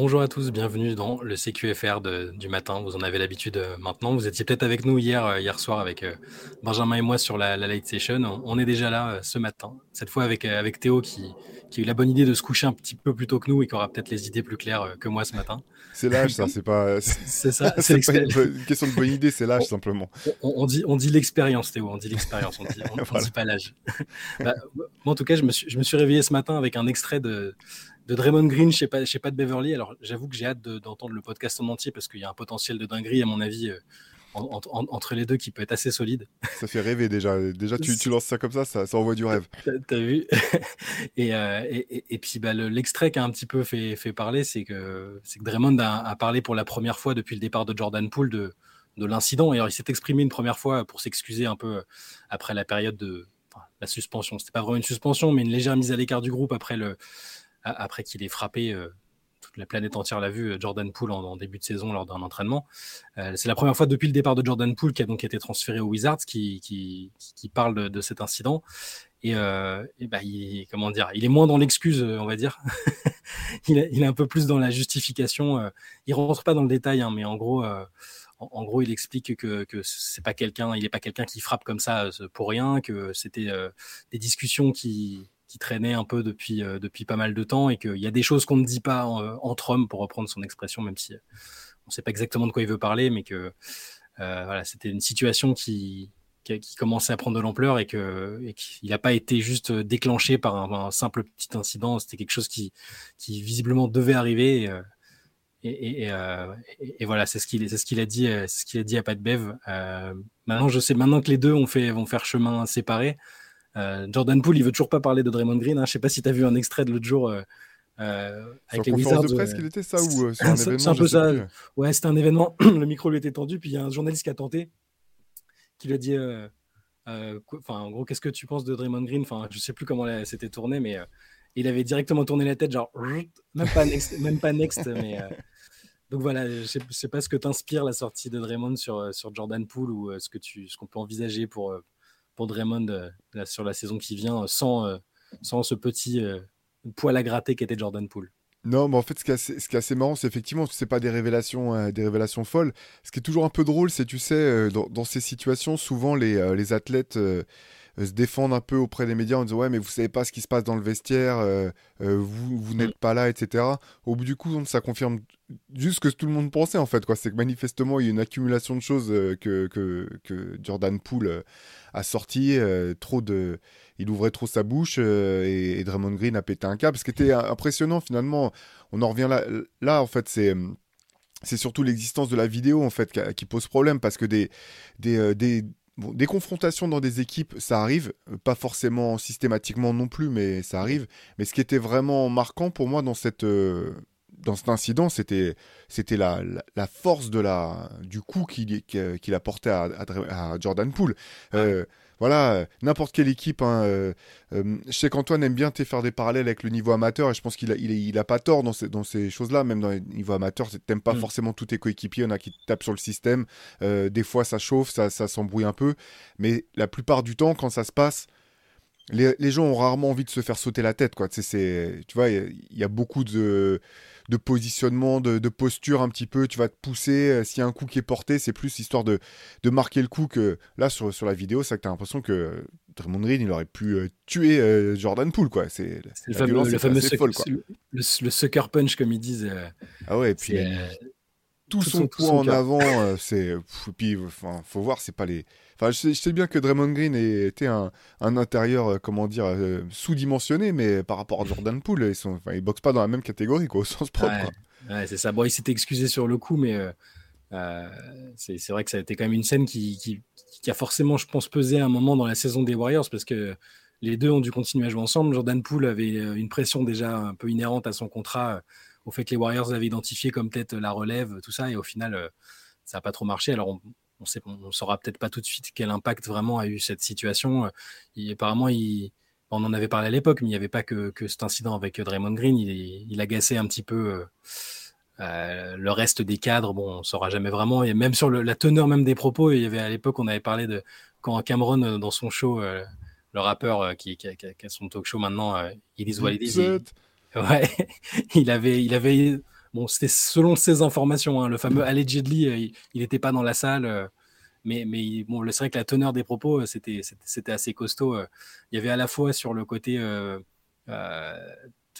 bonjour à tous, bienvenue dans le CQFR du matin. Vous en avez l'habitude euh, maintenant. Vous étiez peut-être avec nous hier, euh, hier soir avec euh, Benjamin et moi sur la, la late session. On, est déjà là ce matin. Cette fois avec, avec Théo qui, qui, a eu la bonne idée de se coucher un petit peu plus tôt que nous et qui aura peut-être les idées plus claires que moi ce matin. C'est l'âge, ça. C'est pas. C'est ça. C'est une, question de bonne idée. C'est l'âge simplement. On, dit, on dit l'expérience, Théo. On dit l'expérience. On dit, on, dit pas l'âge. bah, moi, en tout cas, je me, suis, je me suis réveillé ce matin avec un extrait de de Draymond Green chez pas, chez pas de Beverly. Alors j'avoue que j'ai hâte d'entendre le podcast en entier parce qu'il y a un potentiel de dinguerie à mon avis euh, entre les deux qui peut être assez solide. Ça fait rêver déjà. Déjà tu, tu lances ça comme ça, ça, envoie du rêve. T'as vu euh, et, et, puis bah, l'extrait qui a un petit peu fait, fait parler, c'est que, que Draymond a, parlé pour la première fois depuis le départ de Jordan Poole de, de l'incident. Et alors il s'est exprimé une première fois pour s'excuser un peu après la période de la suspension. C'était pas vraiment une suspension, mais une légère mise à l'écart du groupe après le après qu'il ait frappé euh, toute la planète entière l'a vu, euh, Jordan Poole en, début de saison lors d'un entraînement. Euh, c'est la première fois depuis le départ de Jordan Poole qui a donc été transféré aux Wizards qui, qui, qui parle de, cet incident. Et, et bah, il, comment dire, il est moins dans l'excuse, on va dire. il, est, un peu plus dans la justification. il rentre pas dans le détail, hein, mais en gros, en, gros, il explique que, que c'est pas quelqu'un, il est pas quelqu'un qui frappe comme ça pour rien, que c'était des discussions qui qui traînait un peu depuis, euh, depuis pas mal de temps et qu'il y a des choses qu'on ne dit pas euh, entre hommes, pour reprendre son expression, même si euh, on ne sait pas exactement de quoi il veut parler, mais que voilà, c'était une situation qui, qui, commençait à prendre de l'ampleur et qu'il n'a pas été juste déclenché par un, simple petit incident, c'était quelque chose qui, qui visiblement devait arriver. Et, voilà, c'est ce qu'il ce qu'il a dit, ce qu'il a dit à Pat Bev. maintenant, je sais maintenant que les deux ont fait vont faire chemin séparé. Euh, Jordan Poole, il veut toujours pas parler de Draymond Green. Hein. Je sais pas si tu as vu un extrait de l'autre jour. Euh, euh avec les Wizards. de presse qu'il était ça ou euh, sur un événement C'est un peu ça. Ouais, c'était un événement. le micro lui était tendu, puis il y a un journaliste qui a tenté, qui lui a dit, enfin, en gros, qu'est-ce que tu penses de Draymond Green? Enfin, je sais plus comment c'était tourné, mais il avait directement tourné la tête, genre même pas next, même pas next, mais. Donc voilà, je sais, sais pas ce que t'inspire la sortie de Draymond sur, sur Jordan Poole ou ce que tu, ce qu'on peut envisager pour, pour Draymond euh, sur la saison qui vient sans, euh, sans ce petit euh, poil à gratter qu'était Jordan Poole. Non, mais en fait, ce qui est assez, ce qui est assez marrant, c'est effectivement, c'est pas des révélations, des révélations folles. Ce qui est toujours un peu drôle, c'est, tu sais, dans, dans, ces situations, souvent les, les athlètes se défendent un peu auprès des médias en disant ouais, mais vous savez pas ce qui se passe dans le vestiaire, vous, vous n'êtes pas là, etc. Au bout du coup, ça confirme juste ce que tout le monde pensait en fait, quoi. C'est que manifestement, il y a une accumulation de choses que, que, que Jordan Poole a sorti euh, trop de. Il ouvrait trop sa bouche euh, et, Draymond Green a pété un câble. Ce qui était impressionnant finalement, on en revient là. Là, en fait, c'est c'est surtout l'existence de la vidéo en fait qui, pose problème parce que des, des, euh, des, des, confrontations dans des équipes, ça arrive, pas forcément systématiquement non plus, mais ça arrive. Mais ce qui était vraiment marquant pour moi dans cette, dans cet incident, c'était c'était la, la, force de la du coup qu'il qu'il a porté à, à, Jordan Poole. Euh, voilà, n'importe quelle équipe. Hein, euh, euh, je sais qu'Antoine aime bien faire des parallèles avec le niveau amateur et je pense qu'il a, il, il a pas tort dans ces, dans ces choses-là, même dans les niveaux amateurs. T'aimes pas mm. forcément tous tes coéquipiers, il y en a qui tapent sur le système. des fois, ça chauffe, ça, ça s'embrouille un peu, mais la plupart du temps, quand ça se passe, les, les, gens ont rarement envie de se faire sauter la tête. Quoi. Tu, sais, tu vois, il y, a beaucoup de de positionnement, de, posture un petit peu. Tu vas te pousser. Euh, s'il y a un coup qui est porté, c'est plus histoire de, de marquer le coup que là, sur, sur la vidéo, c'est que tu as l'impression que Draymond Green, il aurait pu euh, tuer euh, Jordan Poole. Quoi. C'est, le fameux, le, fameux Le, sucker punch, comme ils disent. ah ouais, et puis tout, son, poids en avant. c'est, puis, enfin, faut voir, c'est pas les je sais, bien que Draymond Green était un, intérieur, euh, comment dire, euh, sous-dimensionné, mais par rapport à Jordan Poole, ils, sont, enfin, boxent pas dans la même catégorie, quoi, au sens propre. Ouais, c'est ça. Bon, il s'était excusé sur le coup, mais euh, c'est vrai que ça a été quand même une scène qui, a forcément, je pense, pesé un moment dans la saison des Warriors, parce que les deux ont dû continuer à jouer ensemble. Jordan Poole avait une pression déjà un peu inhérente à son contrat, au fait que les Warriors l'avaient identifié comme peut-être la relève, tout ça, et au final, ça n'a pas trop marché. Alors, on, on ne saura peut-être pas tout de suite quel impact vraiment a eu cette situation. Euh, apparemment, on en avait parlé à l'époque, mais il n'y avait pas que, cet incident avec Draymond Green. Il, il agaçait un petit peu euh, euh, le reste des cadres. Bon, on ne saura jamais vraiment. Et même sur la teneur même des propos, il y avait à l'époque, on avait parlé de quand Cameron dans son show, le rappeur qui, a, son talk show maintenant, il is what it is. ouais, il avait, il avait bon, c'était selon ses informations. Hein, le fameux allegedly, il n'était pas dans la salle. mais, mais bon, c'est vrai que la teneur des propos, c'était, c'était, assez costaud. Il y avait à la fois sur le côté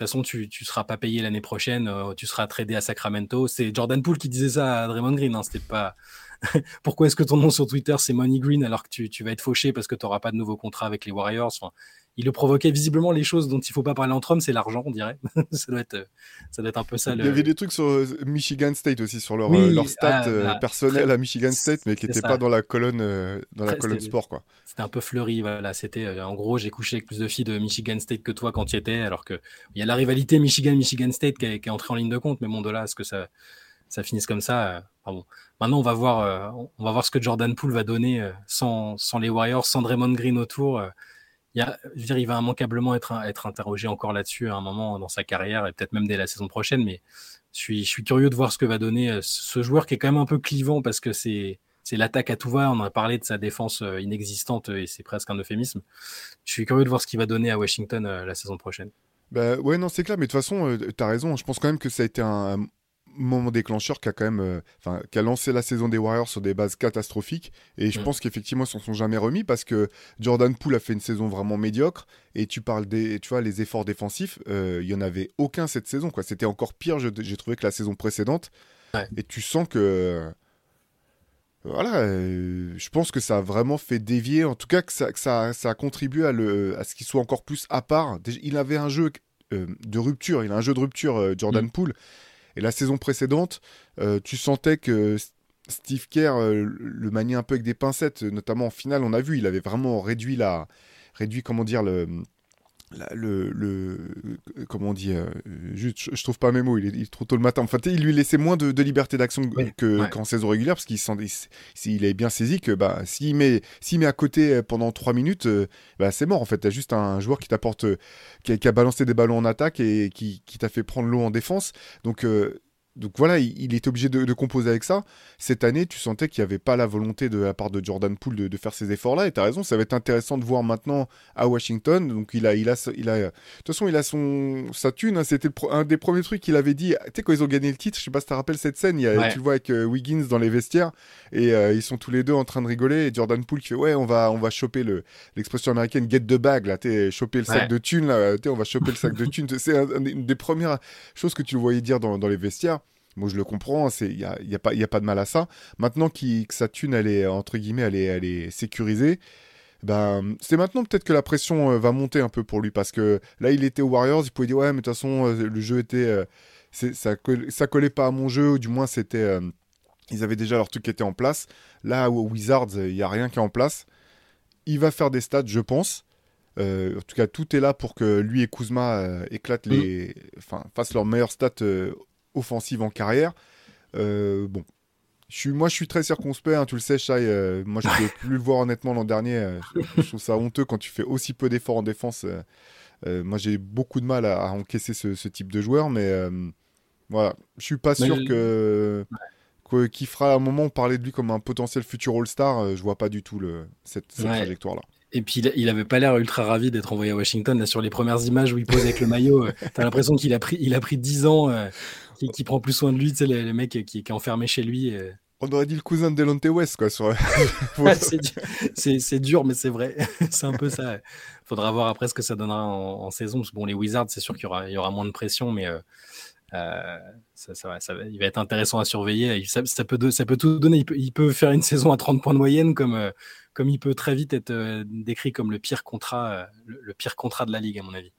de toute façon, tu ne seras pas payé l'année prochaine, euh, tu seras tradé à Sacramento. C'est Jordan Poole qui disait ça à Draymond Green. Hein, c'était pas. Pourquoi est-ce que ton nom sur Twitter c'est Money Green alors que tu, tu vas être fauché parce que tu n'auras pas de nouveau contrat avec les Warriors? Enfin, il le provoquait visiblement les choses dont il faut pas parler entre hommes, c'est l'argent, on dirait. ça, doit être, ça doit être un peu ça. Il y avait des trucs sur euh, Michigan State aussi, sur leur, euh, leur stats ah, bah, personnel à Michigan State, mais qui n'étaient pas dans la colonne, dans la colonne sport. quoi. C'était un peu fleuri, voilà. C'était, en gros, j'ai couché avec plus de filles de Michigan State que toi quand tu étais, alors qu'il y a la rivalité Michigan-Michigan State qui est, qui est entrée en ligne de compte, mais bon, de là, est-ce que ça, ça finisse comme ça bon. Maintenant, on va, voir, on va voir ce que Jordan Poole va donner sans, sans les Warriors, sans Draymond Green autour il, va immanquablement être, interrogé encore là-dessus à un moment dans sa carrière et peut-être même dès la saison prochaine. Mais je suis, curieux de voir ce que va donner euh, ce joueur qui est quand même un peu clivant parce que c'est l'attaque à tout va. On a parlé de sa défense euh, inexistante et c'est presque un euphémisme. Je suis curieux de voir ce qu'il va donner à Washington euh, la saison prochaine. Bah ouais, non, c'est clair, mais de toute façon, tu as raison. Je pense quand même que ça a été un, moment déclencheur qui a quand même, euh, enfin, qui a lancé la saison des Warriors sur des bases catastrophiques. Et je mm. pense qu'effectivement, ils s'en sont jamais remis parce que Jordan Poole a fait une saison vraiment médiocre. Et tu parles des, tu vois, les efforts défensifs, euh, il y en avait aucun cette saison, quoi. C'était encore pire, j'ai trouvé que la saison précédente. Et tu sens que, voilà, euh, je pense que ça a vraiment fait dévier, en tout cas que ça, ça, ça a contribué à, le, à ce qu'il soit encore plus à part. Il avait un jeu de rupture, il a un jeu de rupture, Jordan mm. Poole. Et la saison précédente, euh, tu sentais que Steve Kerr euh, le maniait un peu avec des pincettes, notamment en finale, on a vu, il avait vraiment réduit la, réduit comment dire le, le, le, comment on dit, euh, juste, je, trouve pas mes mots, il est, trop tôt le matin. Enfin, il lui laissait moins de, liberté d'action qu'en saison régulière parce qu'il il, avait bien saisi que bah, s'il met, met à côté euh, pendant 3 minutes, euh, bah, c'est mort en fait. T'as juste un joueur qui t'apporte, qui, qui, a balancé des ballons en attaque et qui, qui t'a fait prendre l'eau en défense. Donc, donc voilà, il, est obligé de, composer avec ça. Cette année, tu sentais qu'il n'y avait pas la volonté de la part de Jordan Poole de, faire ces efforts-là. Et tu as raison, ça va être intéressant de voir maintenant à Washington. Donc il a, il a, il a, de toute façon, il a son, sa thune. Hein. C'était un des premiers trucs qu'il avait dit. Tu sais, quand ils ont gagné le titre, je sais pas si tu te rappelles cette scène, il tu le vois avec euh, Wiggins dans les vestiaires et euh, ils sont tous les deux en train de rigoler. Et Jordan Poole qui fait Ouais, on va, on va choper l'expression américaine get the bag, là, tu choper le sac de thunes, là, on va choper le sac de thunes. C'est une des premières choses que tu le voyais dire dans, dans les vestiaires. Moi, je le comprends, il n'y a, y a, pas, a pas de mal à ça. Maintenant que sa thune, elle est, entre guillemets, elle est, elle est sécurisée, ben, c'est maintenant peut-être que la pression euh, va monter un peu pour lui. Parce que là, il était aux Warriors, il pouvait dire, ouais, mais de toute façon, euh, le jeu était... Euh, ça, ça collait pas à mon jeu, ou du moins, c'était... ils avaient déjà leur truc qui était en place. Là, aux Wizards, il n'y a rien qui est en place. Il va faire des stats, je pense. en tout cas, tout est là pour que lui et Kuzma éclatent mm. les, enfin, fassent leurs meilleurs stats offensive en carrière. Euh, bon, je suis, moi, je suis très circonspect, hein, tu le sais, Shai. Euh, moi, je ne pouvais plus le voir honnêtement l'an dernier. Euh, je, trouve ça honteux quand tu fais aussi peu d'efforts en défense. moi, j'ai beaucoup de mal à, encaisser ce, type de joueur, mais voilà, je suis pas sûr que qu'il fera à un moment parler de lui comme un potentiel futur All-Star. je vois pas du tout le, cette trajectoire-là. Et puis il avait pas l'air ultra ravi d'être envoyé à Washington. Là, sur les premières images où il pose avec le maillot, euh, tu as l'impression qu'il a pris, il a pris 10 ans, euh, qu'il prend plus soin de lui, tu sais, le, mec qui, qui, est enfermé chez lui. Euh. On aurait dit le cousin de Delonte West, quoi. Sur... c'est dur, mais c'est vrai. c'est un peu ça. Faudra voir après ce que ça donnera en, saison. Parce que bon, les Wizards, c'est sûr qu'il y aura, y aura moins de pression, mais ça, ça, ça, il va être intéressant à surveiller. Ça, peut, ça peut tout donner. Il peut, il peut, faire une saison à 30 points de moyenne comme comme il peut très vite être euh, décrit comme le pire contrat, euh, le, pire contrat de la ligue à mon avis.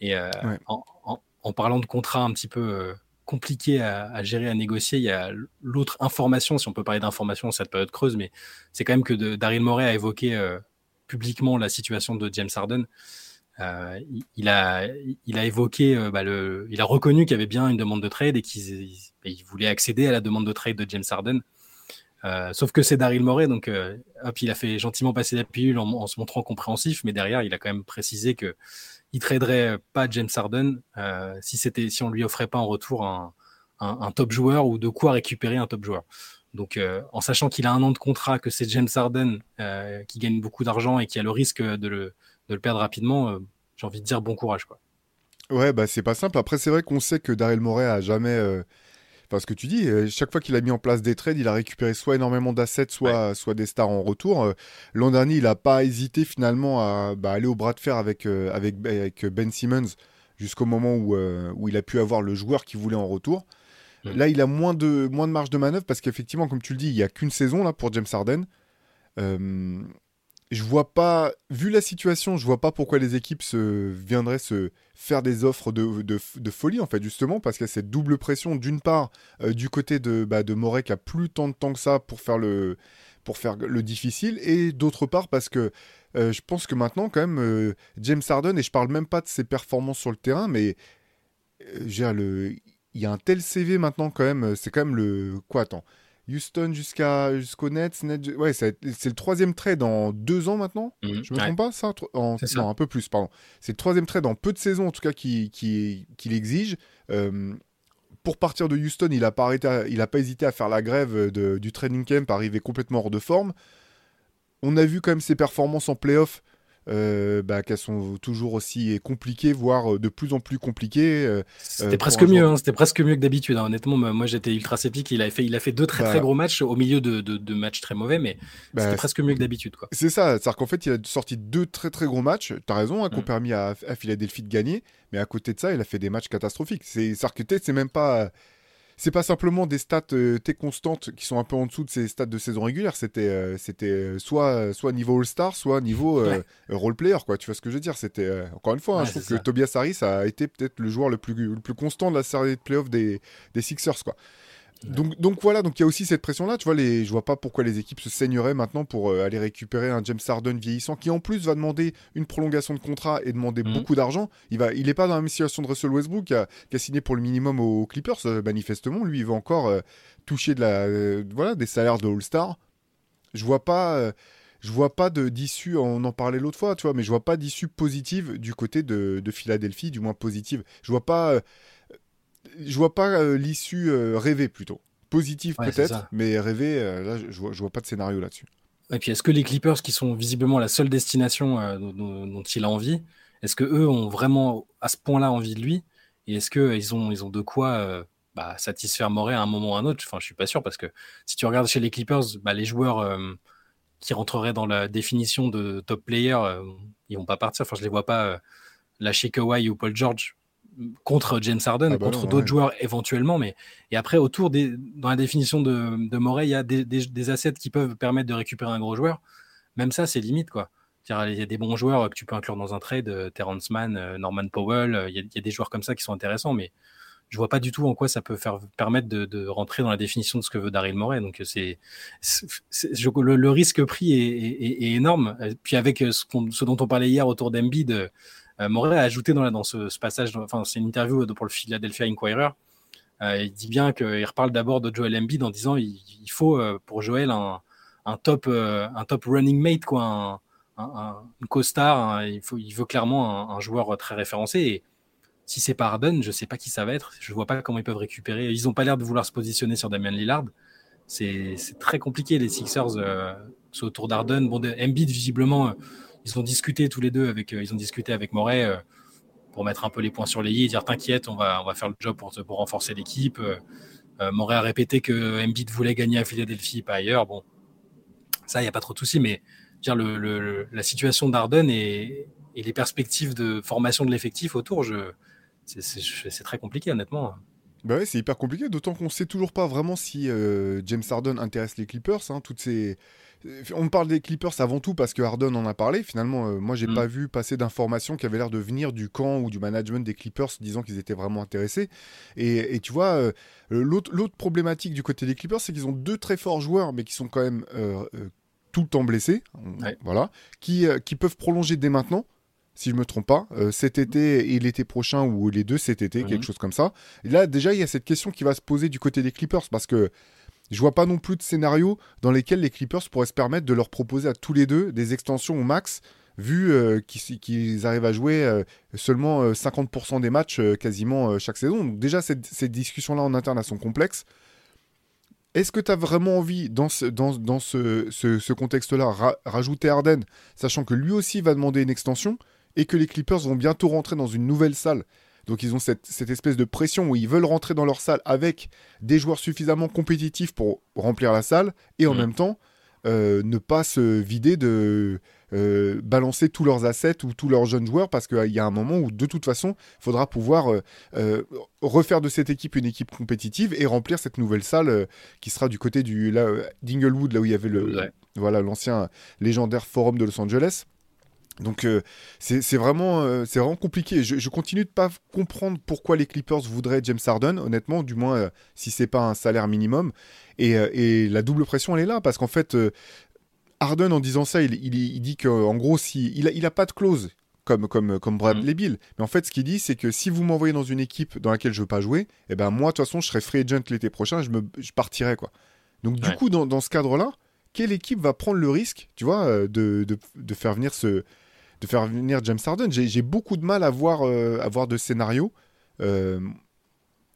Et euh, en, parlant de contrat un petit peu compliqué à, gérer, à négocier, il y a l'autre information, si on peut parler d'information cette période creuse, mais c'est quand même que Daryl Morey a évoqué publiquement la situation de James Harden. Il, a, il a évoqué, bah, le, il a reconnu qu'il y avait bien une demande de trade et qu'il voulait accéder à la demande de trade de James Harden. Euh, sauf que c'est Daryl Morey, donc euh, il a fait gentiment passer la pilule en, se montrant compréhensif, mais derrière, il a quand même précisé que il traderait pas James Harden euh, si c'était si on lui offrait pas en retour un, top joueur ou de quoi récupérer un top joueur. Donc, en sachant qu'il a un an de contrat, que c'est James Harden qui gagne beaucoup d'argent et qui a le risque de le, de le perdre rapidement, j'ai envie de dire bon courage, quoi. Ouais, bah c'est pas simple. Après, c'est vrai qu'on sait que Daryl Morey a jamais parce que tu dis, euh, chaque fois qu'il a mis en place des trades, il a récupéré soit énormément d'assets, soit, soit des stars en retour. Euh, l'an dernier, il n'a pas hésité finalement à bah, aller au bras de fer avec, avec, avec Ben Simmons jusqu'au moment où, où il a pu avoir le joueur qu'il voulait en retour. Là, il a moins de, moins de marge de manœuvre parce qu'effectivement, comme tu le dis, il n'y a qu'une saison là pour James Harden. Euh, je vois pas, vu la situation, je vois pas pourquoi les équipes viendraient se faire des offres de, folie, en fait, justement, parce qu'il y a cette double pression, d'une part, euh, du côté de, bah, qui a plus tant de temps que ça pour faire le, difficile, et d'autre part, parce que euh, je pense que maintenant, quand même, euh, James Harden, et je parle même pas de ses performances sur le terrain, mais il y a un tel CV maintenant, quand même, c'est quand même le. Quoi, attends Houston jusqu'à jusqu'au Nets, ouais, c'est le troisième trade en deux ans maintenant. Mhm. je me trompe pas, ça, en... Non, un peu plus, pardon. C'est le troisième trade en peu de saisons, en tout cas, qu'il qui, qui exige. Euh, pour partir de Houston, il n'a pas, arrêté il a pas hésité à faire la grève de, du training camp, arriver complètement hors de forme. On a vu quand même ses performances en playoff euh, bah, qu'elles sont toujours aussi compliquées, voire euh, de plus en plus compliquées. Euh, c'était presque mieux, hein, c'était presque mieux que d'habitude. Hein. Honnêtement, moi j'étais ultra sceptique. Il a fait, il a fait deux très très bah gros matchs au milieu de, de, matchs très mauvais, mais bah, c'était presque mieux que d'habitude. C'est ça, c'est-à-dire qu'en fait, il a sorti deux très très gros matchs. T'as raison, hein, qui ont mm. permis à, à, Philadelphie de gagner, mais à côté de ça, il a fait des matchs catastrophiques. C'est, c'est même pas c'est pas simplement des stats euh, constantes qui sont un peu en dessous de ces stats de saison régulière. C'était euh, c'était euh, soit soit niveau All-Star, soit niveau euh, role player quoi. Tu vois ce que je veux dire? C'était encore une fois, hein, je trouve que Tobias Harris a été peut-être le joueur le plus le plus constant de la série de playoffs des des Sixers quoi. Donc, donc voilà, donc il y a aussi cette pression-là. Tu vois, les, je vois pas pourquoi les équipes se saigneraient maintenant pour euh, aller récupérer un James Harden vieillissant qui en plus va demander une prolongation de contrat et demander mhm. beaucoup d'argent. Il va, il est pas dans la même situation de Russell Westbrook qui a, signé pour le minimum aux Clippers euh, manifestement. Lui, il va encore euh, toucher de la, voilà, des salaires de All-Star. Je vois pas je vois pas d'issue, on en parlait l'autre fois, tu vois, mais je vois pas d'issue positive du côté de, de, Philadelphie, du moins positive. Je vois pas, je vois pas euh, l'issue euh, rêvée plutôt. Positive peut-être, mais rêvée, euh, là, je vois, je vois pas de scénario là-dessus. Et puis, est-ce que les Clippers, qui sont visiblement la seule destination dont, il a envie, est-ce que eux ont vraiment à ce point-là envie de lui? Et est-ce qu'ils ont, ils ont de quoi bah, satisfaire Moret à un moment ou à un autre? Enfin, je suis pas sûr parce que si tu regardes chez les Clippers, bah, les joueurs qui rentreraient dans la définition de top player, ils vont pas partir. Enfin, je les vois pas lâcher Kawhi ou Paul George contre James Harden, ah bah contre d'autres joueurs éventuellement, mais et après autour des, dans la définition de, de Morey, il y a des, des, assets qui peuvent permettre de récupérer un gros joueur. Même ça, c'est limite quoi. Il y a des bons joueurs que tu peux inclure dans un trade, euh, Terrence Mann, euh, Norman Powell, euh, il y, a, des joueurs comme ça qui sont intéressants, mais je vois pas du tout en quoi ça peut faire permettre de, rentrer dans la définition de ce que veut Daryl Morey. Donc c'est, le, risque pris est, énorme. Puis avec ce, ce, dont on parlait hier autour d'Embiid Moret a ajouté dans, dans ce, passage, enfin, c'est une interview pour le Philadelphia Inquirer. Euh, il dit bien qu'il reparle d'abord de Joel Embiid en disant il, il faut euh, pour Joel un, un top, un top running mate, quoi, un, un, co-star. il, veut clairement un, joueur très référencé. Et si c'est pas Harden, je sais pas qui ça va être. Je vois pas comment ils peuvent récupérer. Ils ont pas l'air de vouloir se positionner sur Damian Lillard. C'est très compliqué les Sixers euh, autour d'Arden. Bon, Embiid visiblement ils ont discuté tous les deux avec, euh, ils ont discuté avec Moret euh, pour mettre un peu les points sur les i et dire t'inquiète, on va, on va faire le job pour, pour renforcer l'équipe. Euh, Moret a répété que Embiid voulait gagner à Philadelphie, pas ailleurs. Bon, ça, il n'y a pas trop de soucis, mais dire la situation d'Arden et, et, les perspectives de formation de l'effectif autour, c'est très compliqué, honnêtement. Bah ouais, c'est hyper compliqué, d'autant qu'on ne sait toujours pas vraiment si James Harden intéresse les Clippers. Hein, toutes ces on parle des Clippers avant tout parce que Harden en a parlé. Finalement, euh, moi, j'ai mm. pas vu passer d'informations qui avaient l'air de venir du camp ou du management des Clippers disant qu'ils étaient vraiment intéressés. Et, tu vois, euh, l'autre problématique du côté des Clippers, c'est qu'ils ont deux très forts joueurs, mais qui sont quand même tout le temps blessés. Voilà. Qui, qui peuvent prolonger dès maintenant si je me trompe pas, cet été et l'été prochain, ou les deux cet été, quelque chose comme ça. Et là, déjà, il y a cette question qui va se poser du côté des Clippers, parce que je vois pas non plus de scénario dans lesquels les Clippers pourraient se permettre de leur proposer à tous les deux des extensions au max, vu euh, qu'ils arrivent à jouer euh, seulement 50% euh, des matchs quasiment chaque saison. Donc déjà, ces discussions-là en interne, sont complexes. Est-ce que tu as vraiment envie, dans ce, contexte-là, rajouter Arden, sachant que lui aussi va demander une extension et que les Clippers vont bientôt rentrer dans une nouvelle salle? Donc ils ont cette, espèce de pression où ils veulent rentrer dans leur salle avec des joueurs suffisamment compétitifs pour remplir la salle et en mmh. même temps euh, ne pas se vider de euh, balancer tous leurs assets ou tous leurs jeunes joueurs parce qu'il y a un moment où de toute façon il faudra pouvoir euh, refaire de cette équipe une équipe compétitive et remplir cette nouvelle salle qui sera du côté du là, d'Inglewood là où il y avait le voilà l'ancien légendaire forum de Los Angeles. Donc euh, c'est vraiment, euh, vraiment compliqué. Je, continue de pas comprendre pourquoi les Clippers voudraient James Harden, honnêtement, du moins euh, si c'est pas un salaire minimum. Et, la double pression, elle est là, parce qu'en fait, Harden, en disant ça, il, il, dit qu'en gros, si, il, a, il a pas de clause, comme, comme, comme Bradley mm. Bill. Mais en fait, ce qu'il dit, c'est que si vous m'envoyez dans une équipe dans laquelle je veux pas jouer, eh ben moi, de toute façon, je serai free agent l'été prochain et je, me, je partirai. Quoi. Donc du coup, dans, dans ce cadre-là, quelle équipe va prendre le risque, tu vois, de, de, de faire venir ce de faire venir James Harden. J'ai beaucoup de mal à voir, euh, à voir de scénario. Euh,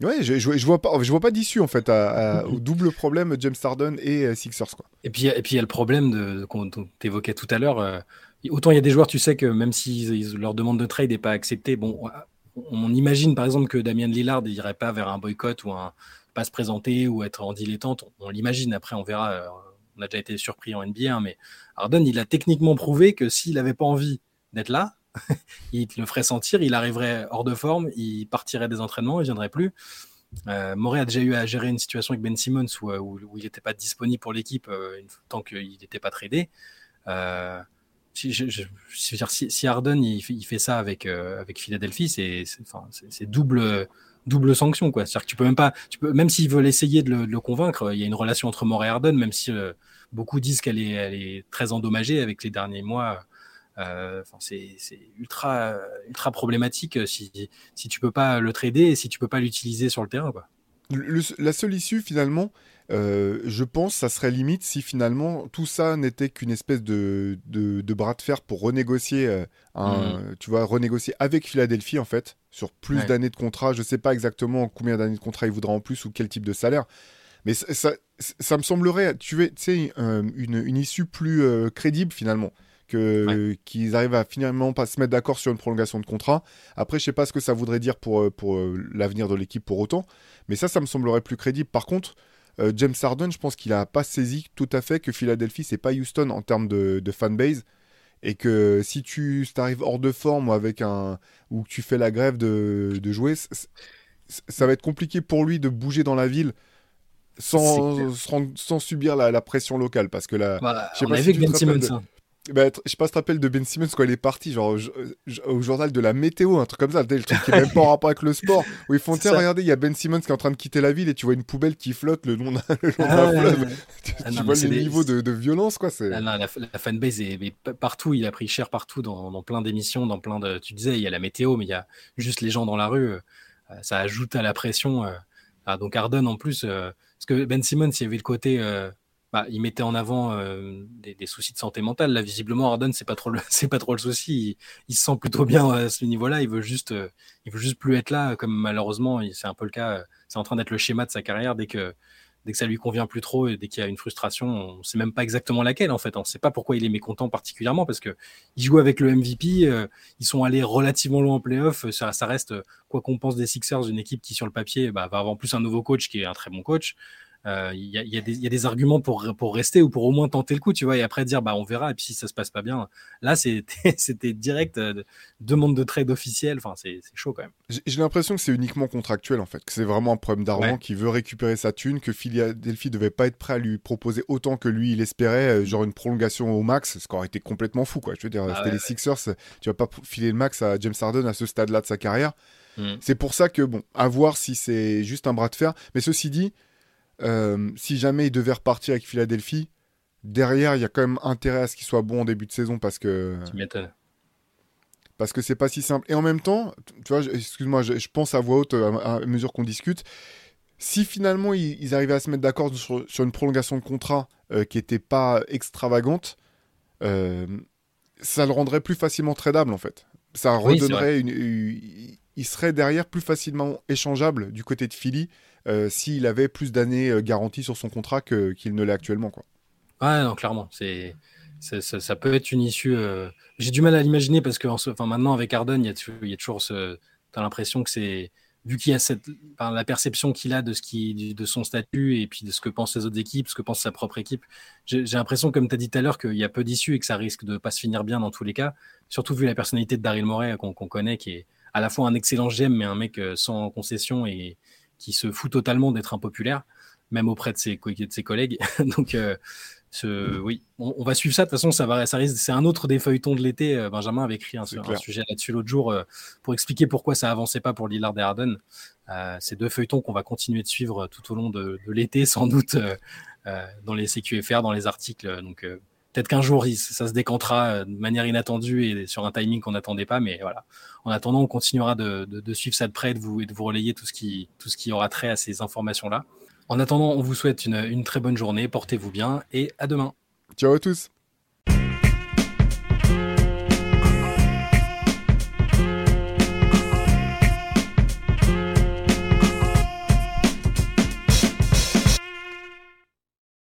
ouais, je, je, vois pas, je vois pas d'issue en fait au double problème James Harden et euh, Sixers quoi. Et puis et puis il y a le problème de qu'on évoquait tout à l'heure. autant il y a des joueurs, tu sais que même si leur demande de trade n'est pas acceptée, bon, on imagine par exemple que Damien Lillard n'irait pas vers un boycott ou un pas se présenter ou être en dilettante. On, l'imagine. Après, on verra. on a déjà été surpris en NBA, hein, mais Harden, il a techniquement prouvé que s'il n'avait pas envie d'être là. il te le ferait sentir, il arriverait hors de forme, il partirait des entraînements, il viendrait plus. Euh, a déjà eu à gérer une situation avec Ben Simmons où, euh, il n'était pas disponible pour l'équipe euh, tant qu'il n'était pas tradé. Euh, si, si, Harden il, fait ça avec, avec Philadelphie, c'est double, double sanction. C'est-à-dire que tu peux même pas, tu peux, même s'ils veulent essayer de le, convaincre, il y a une relation entre Moré et Harden, même si beaucoup disent qu'elle est, elle est très endommagée avec les derniers mois euh, c'est ultra, ultra problématique euh, si, si tu peux pas le trader et si tu peux pas l'utiliser sur le terrain. Quoi. la seule issue finalement, euh, je pense, ça serait limite si finalement tout ça n'était qu'une espèce de, de, bras de fer pour renégocier, un, mmh. tu vois, renégocier avec Philadelphie en fait sur plus d'années de contrat. Je sais pas exactement combien d'années de contrat il voudra en plus ou quel type de salaire, mais ça, ça, me semblerait, tu sais, une, une, issue plus crédible finalement que qu'ils arrivent à finalement pas se mettre d'accord sur une prolongation de contrat. Après, je sais pas ce que ça voudrait dire pour, euh, pour euh, l'avenir de l'équipe pour autant, mais ça, ça me semblerait plus crédible. Par contre, euh, James Harden, je pense qu'il a pas saisi tout à fait que Philadelphie, c'est pas Houston en termes de, de fanbase. Et que si tu arrives hors de forme ou avec un ou que tu fais la grève de, de jouer, ça va être compliqué pour lui de bouger dans la ville sans, sans, subir la, la, pression locale. Parce que là, bah, je sais pas si tu ben bah, je sais pas si tu te rappelles de Ben Simmons quand il est parti, genre au journal de la météo, un truc comme ça, le truc qui n'est même pas en rapport avec le sport, où ils font tiens, regardez, il y a Ben Simmons qui est en train de quitter la ville et tu vois une poubelle qui flotte le long d'un ah, fleuve. tu, ah vois le niveau de, violence, quoi. Ah, non, la, fanbase est, partout, il a pris cher partout, dans, plein d'émissions, dans plein de. Tu disais, il y a la météo, mais il y a juste les gens dans la rue, euh, ça ajoute à la pression. Euh. donc Arden en plus, euh, parce que Ben Simmons, il y avait le côté bah, il mettait en avant euh, des, soucis de santé mentale. Là, visiblement, Harden, c'est pas trop le, c'est pas trop le souci. Il, se sent plutôt bien à ce niveau-là. Il veut juste, euh, il veut juste plus être là. Comme malheureusement, c'est un peu le cas. C'est en train d'être le schéma de sa carrière dès que, dès que ça lui convient plus trop et dès qu'il y a une frustration, on sait même pas exactement laquelle en fait. On sait pas pourquoi il est mécontent particulièrement parce que il joue avec le MVP. Euh, ils sont allés relativement loin en playoff. Ça, ça reste quoi qu'on pense des Sixers, une équipe qui sur le papier bah, va avoir en plus un nouveau coach qui est un très bon coach. Euh, il y, a, des arguments pour, pour rester ou pour au moins tenter le coup, tu vois, et après dire bah on verra, et puis si ça se passe pas bien, là c'était direct euh, demande de trade officielle, enfin c'est chaud quand même. J'ai l'impression que c'est uniquement contractuel en fait, que c'est vraiment un problème d'argent qui veut récupérer sa thune, que Philadelphie devait pas être prêt à lui proposer autant que lui il espérait, euh, genre une prolongation au max, ce qui aurait été complètement fou quoi. Je veux dire, ah c'était les Sixers, tu vas pas filer le max à James Harden à ce stade-là de sa carrière. Hmm. C'est pour ça que bon, à voir si c'est juste un bras de fer, mais ceci dit. Euh, si jamais il devait repartir avec Philadelphie, derrière, il y a quand même intérêt à ce qu'il soit bon en début de saison parce que. Tu m'étonnes. Parce que c'est pas si simple. Et en même temps, tu vois, excuse-moi, je, pense à voix haute à, mesure qu'on discute. Si finalement ils, arrivaient à se mettre d'accord sur, une prolongation de contrat euh, qui n'était pas extravagante, euh, ça le rendrait plus facilement tradable en fait. Ça redonnerait une, il serait derrière plus facilement échangeable du côté de Philly euh, s'il avait plus d'années euh, garanties sur son contrat qu'il ne l'est actuellement. Quoi. Ouais, non, clairement. C'est, ça, peut être une issue. Euh, j'ai du mal à l'imaginer parce que enfin, maintenant, avec Arden, il y a, toujours ce. tu as l'impression que c'est vu qu'il a cette, la perception qu'il a de, ce qui, de son statut et puis de ce que pensent les autres équipes, ce que pense sa propre équipe, j'ai l'impression, comme tu as dit tout à l'heure, qu'il y a peu d'issues et que ça risque de pas se finir bien dans tous les cas, surtout vu la personnalité de Daryl Morey qu'on connaît, qui est à la fois un excellent GM, mais un mec euh, sans concession et qui se fout totalement d'être impopulaire, même auprès de ses, de ses collègues. Donc, euh, ce, oui, on, va suivre ça. De toute façon, ça va, ça risque, c'est un autre des feuilletons de l'été. Euh, Benjamin avait écrit un, sujet là-dessus l'autre jour euh, pour expliquer pourquoi ça avançait pas pour Lillard et Harden. Euh, c'est deux feuilletons qu'on va continuer de suivre tout au long de, l'été, sans doute dans les CQFR, dans les articles. Donc peut-être qu'un jour ça se décantera de manière inattendue et sur un timing qu'on n'attendait pas. Mais voilà. En attendant, on continuera de, suivre ça de près, de vous et de vous relayer tout ce qui, tout ce qui aura trait à ces informations-là. En attendant, on vous souhaite une, très bonne journée, portez-vous bien et à demain. Ciao à tous